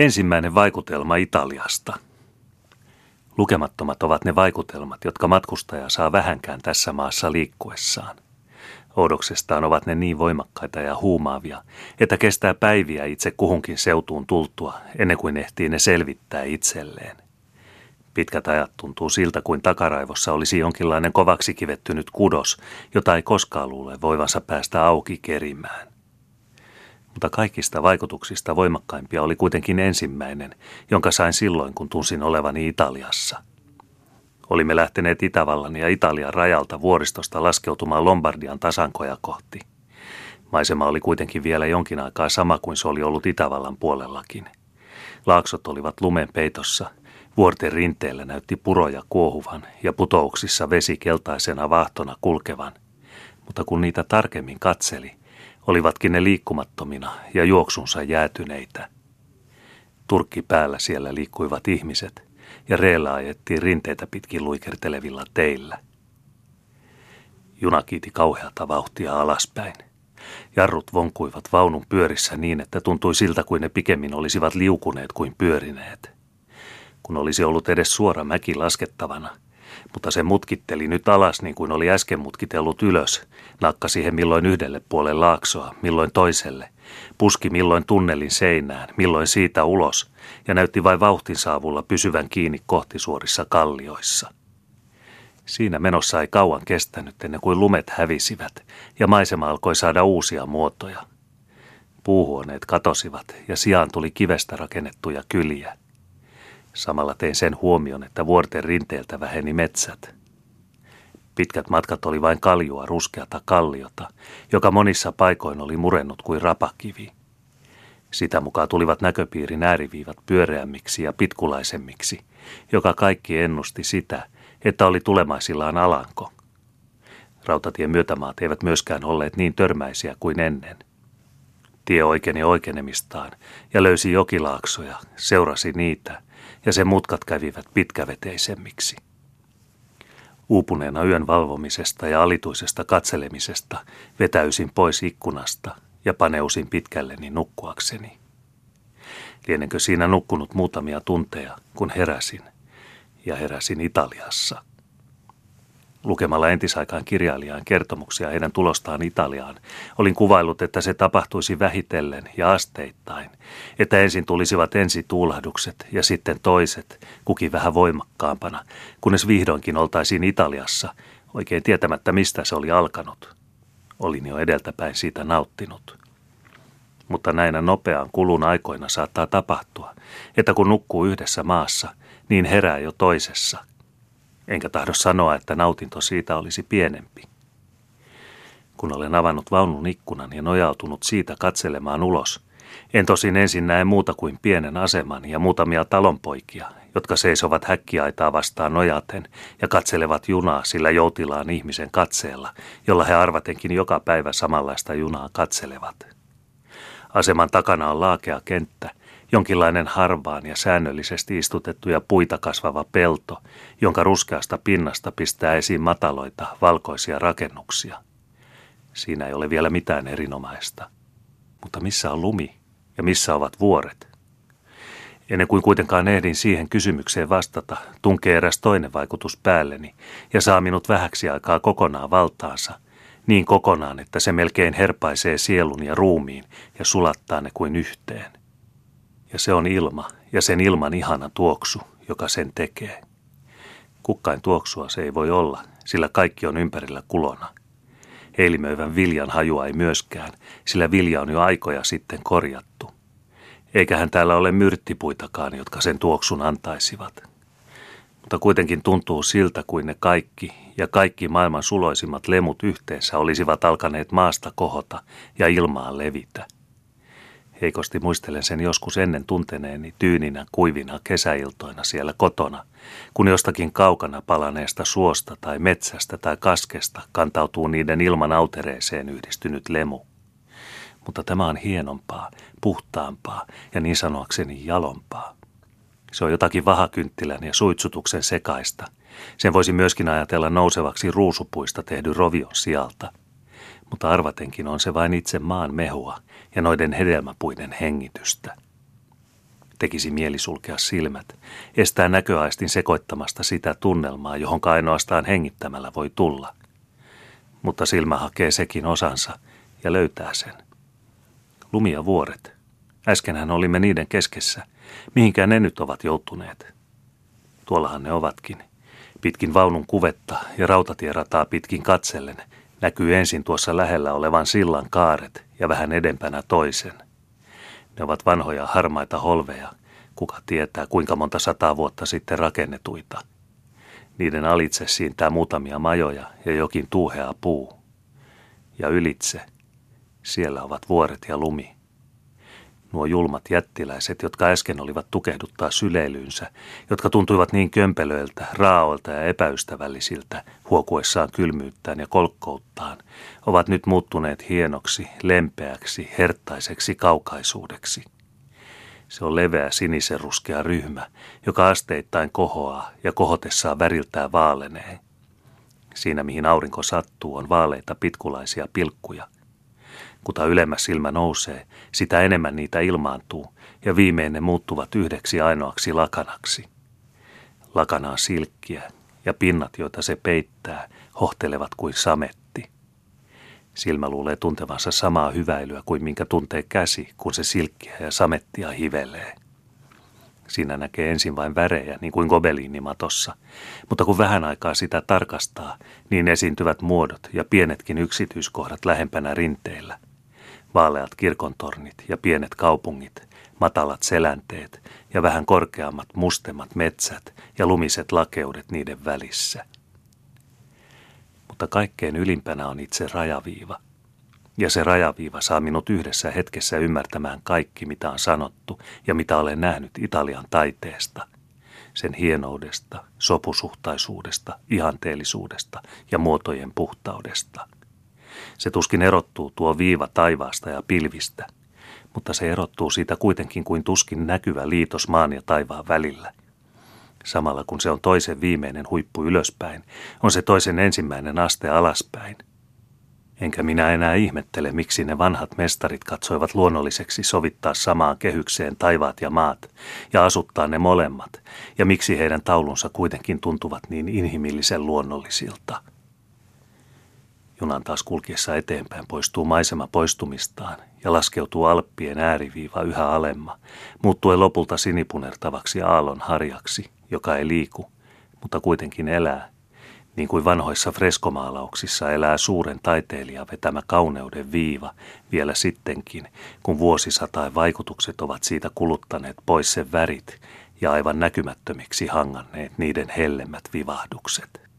Ensimmäinen vaikutelma Italiasta. Lukemattomat ovat ne vaikutelmat, jotka matkustaja saa vähänkään tässä maassa liikkuessaan. Oudoksestaan ovat ne niin voimakkaita ja huumaavia, että kestää päiviä itse kuhunkin seutuun tultua, ennen kuin ehtii ne selvittää itselleen. Pitkät ajat tuntuu siltä, kuin takaraivossa olisi jonkinlainen kovaksi kivettynyt kudos, jota ei koskaan luule voivansa päästä auki kerimään mutta kaikista vaikutuksista voimakkaimpia oli kuitenkin ensimmäinen, jonka sain silloin, kun tunsin olevani Italiassa. Olimme lähteneet Itävallan ja Italian rajalta vuoristosta laskeutumaan Lombardian tasankoja kohti. Maisema oli kuitenkin vielä jonkin aikaa sama kuin se oli ollut Itävallan puolellakin. Laaksot olivat lumen peitossa, vuorten rinteellä näytti puroja kuohuvan ja putouksissa vesi keltaisena vahtona kulkevan. Mutta kun niitä tarkemmin katseli, olivatkin ne liikkumattomina ja juoksunsa jäätyneitä. Turkki päällä siellä liikkuivat ihmiset ja reellä ajettiin rinteitä pitkin luikertelevilla teillä. Juna kiiti kauheata vauhtia alaspäin. Jarrut vonkuivat vaunun pyörissä niin, että tuntui siltä kuin ne pikemmin olisivat liukuneet kuin pyörineet. Kun olisi ollut edes suora mäki laskettavana – mutta se mutkitteli nyt alas niin kuin oli äsken mutkitellut ylös, nakkasi siihen milloin yhdelle puolelle laaksoa, milloin toiselle, puski milloin tunnelin seinään, milloin siitä ulos, ja näytti vain vauhtin saavulla pysyvän kiinni kohtisuorissa kallioissa. Siinä menossa ei kauan kestänyt ennen kuin lumet hävisivät, ja maisema alkoi saada uusia muotoja. Puuhuoneet katosivat, ja sijaan tuli kivestä rakennettuja kyliä. Samalla tein sen huomion, että vuorten rinteeltä väheni metsät. Pitkät matkat oli vain kaljua ruskeata kalliota, joka monissa paikoin oli murennut kuin rapakivi. Sitä mukaan tulivat näköpiirin ääriviivat pyöreämmiksi ja pitkulaisemmiksi, joka kaikki ennusti sitä, että oli tulemaisillaan alanko. Rautatien myötämaat eivät myöskään olleet niin törmäisiä kuin ennen. Tie oikeeni oikeenemistaan ja löysi jokilaaksoja, seurasi niitä – ja sen mutkat kävivät pitkäveteisemmiksi. Uupuneena yön valvomisesta ja alituisesta katselemisesta vetäysin pois ikkunasta ja paneusin pitkälleni nukkuakseni. Lienenkö siinä nukkunut muutamia tunteja, kun heräsin, ja heräsin Italiassa – Lukemalla entisaikaan kirjailijan kertomuksia heidän tulostaan Italiaan, olin kuvaillut, että se tapahtuisi vähitellen ja asteittain, että ensin tulisivat ensi tuulahdukset ja sitten toiset, kukin vähän voimakkaampana, kunnes vihdoinkin oltaisiin Italiassa, oikein tietämättä mistä se oli alkanut. Olin jo edeltäpäin siitä nauttinut. Mutta näinä nopean kulun aikoina saattaa tapahtua, että kun nukkuu yhdessä maassa, niin herää jo toisessa – enkä tahdo sanoa, että nautinto siitä olisi pienempi. Kun olen avannut vaunun ikkunan ja nojautunut siitä katselemaan ulos, en tosin ensin näe muuta kuin pienen aseman ja muutamia talonpoikia, jotka seisovat häkkiaitaa vastaan nojaten ja katselevat junaa sillä joutilaan ihmisen katseella, jolla he arvatenkin joka päivä samanlaista junaa katselevat. Aseman takana on laakea kenttä, jonkinlainen harvaan ja säännöllisesti istutettuja puita kasvava pelto, jonka ruskeasta pinnasta pistää esiin mataloita, valkoisia rakennuksia. Siinä ei ole vielä mitään erinomaista. Mutta missä on lumi ja missä ovat vuoret? Ennen kuin kuitenkaan ehdin siihen kysymykseen vastata, tunkee eräs toinen vaikutus päälleni ja saa minut vähäksi aikaa kokonaan valtaansa, niin kokonaan, että se melkein herpaisee sielun ja ruumiin ja sulattaa ne kuin yhteen. Ja se on ilma ja sen ilman ihana tuoksu, joka sen tekee. Kukkain tuoksua se ei voi olla, sillä kaikki on ympärillä kulona. Heilimöivän viljan hajua ei myöskään, sillä vilja on jo aikoja sitten korjattu. Eiköhän täällä ole myrttipuitakaan, jotka sen tuoksun antaisivat. Mutta kuitenkin tuntuu siltä kuin ne kaikki ja kaikki maailman suloisimmat lemut yhteensä olisivat alkaneet maasta kohota ja ilmaan levitä – Heikosti muistelen sen joskus ennen tunteneeni tyyninä kuivina kesäiltoina siellä kotona, kun jostakin kaukana palaneesta suosta tai metsästä tai kaskesta kantautuu niiden ilman autereeseen yhdistynyt lemu. Mutta tämä on hienompaa, puhtaampaa ja niin sanoakseni jalompaa. Se on jotakin vahakynttilän ja suitsutuksen sekaista. Sen voisi myöskin ajatella nousevaksi ruusupuista tehdyn rovion sijalta – mutta arvatenkin on se vain itse maan mehua ja noiden hedelmäpuiden hengitystä. tekisi mieli sulkea silmät, estää näköaistin sekoittamasta sitä tunnelmaa, johon ainoastaan hengittämällä voi tulla. Mutta silmä hakee sekin osansa ja löytää sen. Lumia vuoret. Äskenhän olimme niiden keskessä. Mihinkään ne nyt ovat joutuneet? Tuollahan ne ovatkin. Pitkin vaunun kuvetta ja rautatierataa pitkin katsellen näkyy ensin tuossa lähellä olevan sillan kaaret ja vähän edempänä toisen – ne ovat vanhoja harmaita holveja, kuka tietää kuinka monta sataa vuotta sitten rakennetuita. Niiden alitse siintää muutamia majoja ja jokin tuuhea puu. Ja ylitse, siellä ovat vuoret ja lumi. Nuo julmat jättiläiset, jotka äsken olivat tukehduttaa syleilyynsä, jotka tuntuivat niin kömpelöiltä, raaoilta ja epäystävällisiltä, huokuessaan kylmyyttään ja kolkkouttaan, ovat nyt muuttuneet hienoksi, lempeäksi, herttaiseksi kaukaisuudeksi. Se on leveä sinisen ruskea ryhmä, joka asteittain kohoaa ja kohotessaan väriltään vaalenee. Siinä, mihin aurinko sattuu, on vaaleita pitkulaisia pilkkuja – Kuta ylemmäs silmä nousee, sitä enemmän niitä ilmaantuu, ja viimein ne muuttuvat yhdeksi ainoaksi lakanaksi. Lakana on silkkiä, ja pinnat, joita se peittää, hohtelevat kuin sametti. Silmä luulee tuntevansa samaa hyväilyä kuin minkä tuntee käsi, kun se silkkiä ja samettia hivelee. Siinä näkee ensin vain värejä, niin kuin gobeliinimatossa, mutta kun vähän aikaa sitä tarkastaa, niin esiintyvät muodot ja pienetkin yksityiskohdat lähempänä rinteillä – vaaleat kirkontornit ja pienet kaupungit, matalat selänteet ja vähän korkeammat mustemmat metsät ja lumiset lakeudet niiden välissä. Mutta kaikkein ylimpänä on itse rajaviiva. Ja se rajaviiva saa minut yhdessä hetkessä ymmärtämään kaikki, mitä on sanottu ja mitä olen nähnyt Italian taiteesta, sen hienoudesta, sopusuhtaisuudesta, ihanteellisuudesta ja muotojen puhtaudesta – se tuskin erottuu tuo viiva taivaasta ja pilvistä, mutta se erottuu siitä kuitenkin kuin tuskin näkyvä liitos maan ja taivaan välillä. Samalla kun se on toisen viimeinen huippu ylöspäin, on se toisen ensimmäinen aste alaspäin. Enkä minä enää ihmettele, miksi ne vanhat mestarit katsoivat luonnolliseksi sovittaa samaan kehykseen taivaat ja maat ja asuttaa ne molemmat, ja miksi heidän taulunsa kuitenkin tuntuvat niin inhimillisen luonnollisilta. Junan taas kulkiessa eteenpäin poistuu maisema poistumistaan ja laskeutuu Alppien ääriviiva yhä alemma, muuttuen lopulta sinipunertavaksi aallon harjaksi, joka ei liiku, mutta kuitenkin elää, niin kuin vanhoissa freskomaalauksissa elää suuren taiteilijan vetämä kauneuden viiva vielä sittenkin, kun vuosisatain vaikutukset ovat siitä kuluttaneet pois sen värit ja aivan näkymättömiksi hanganneet niiden hellemmät vivahdukset.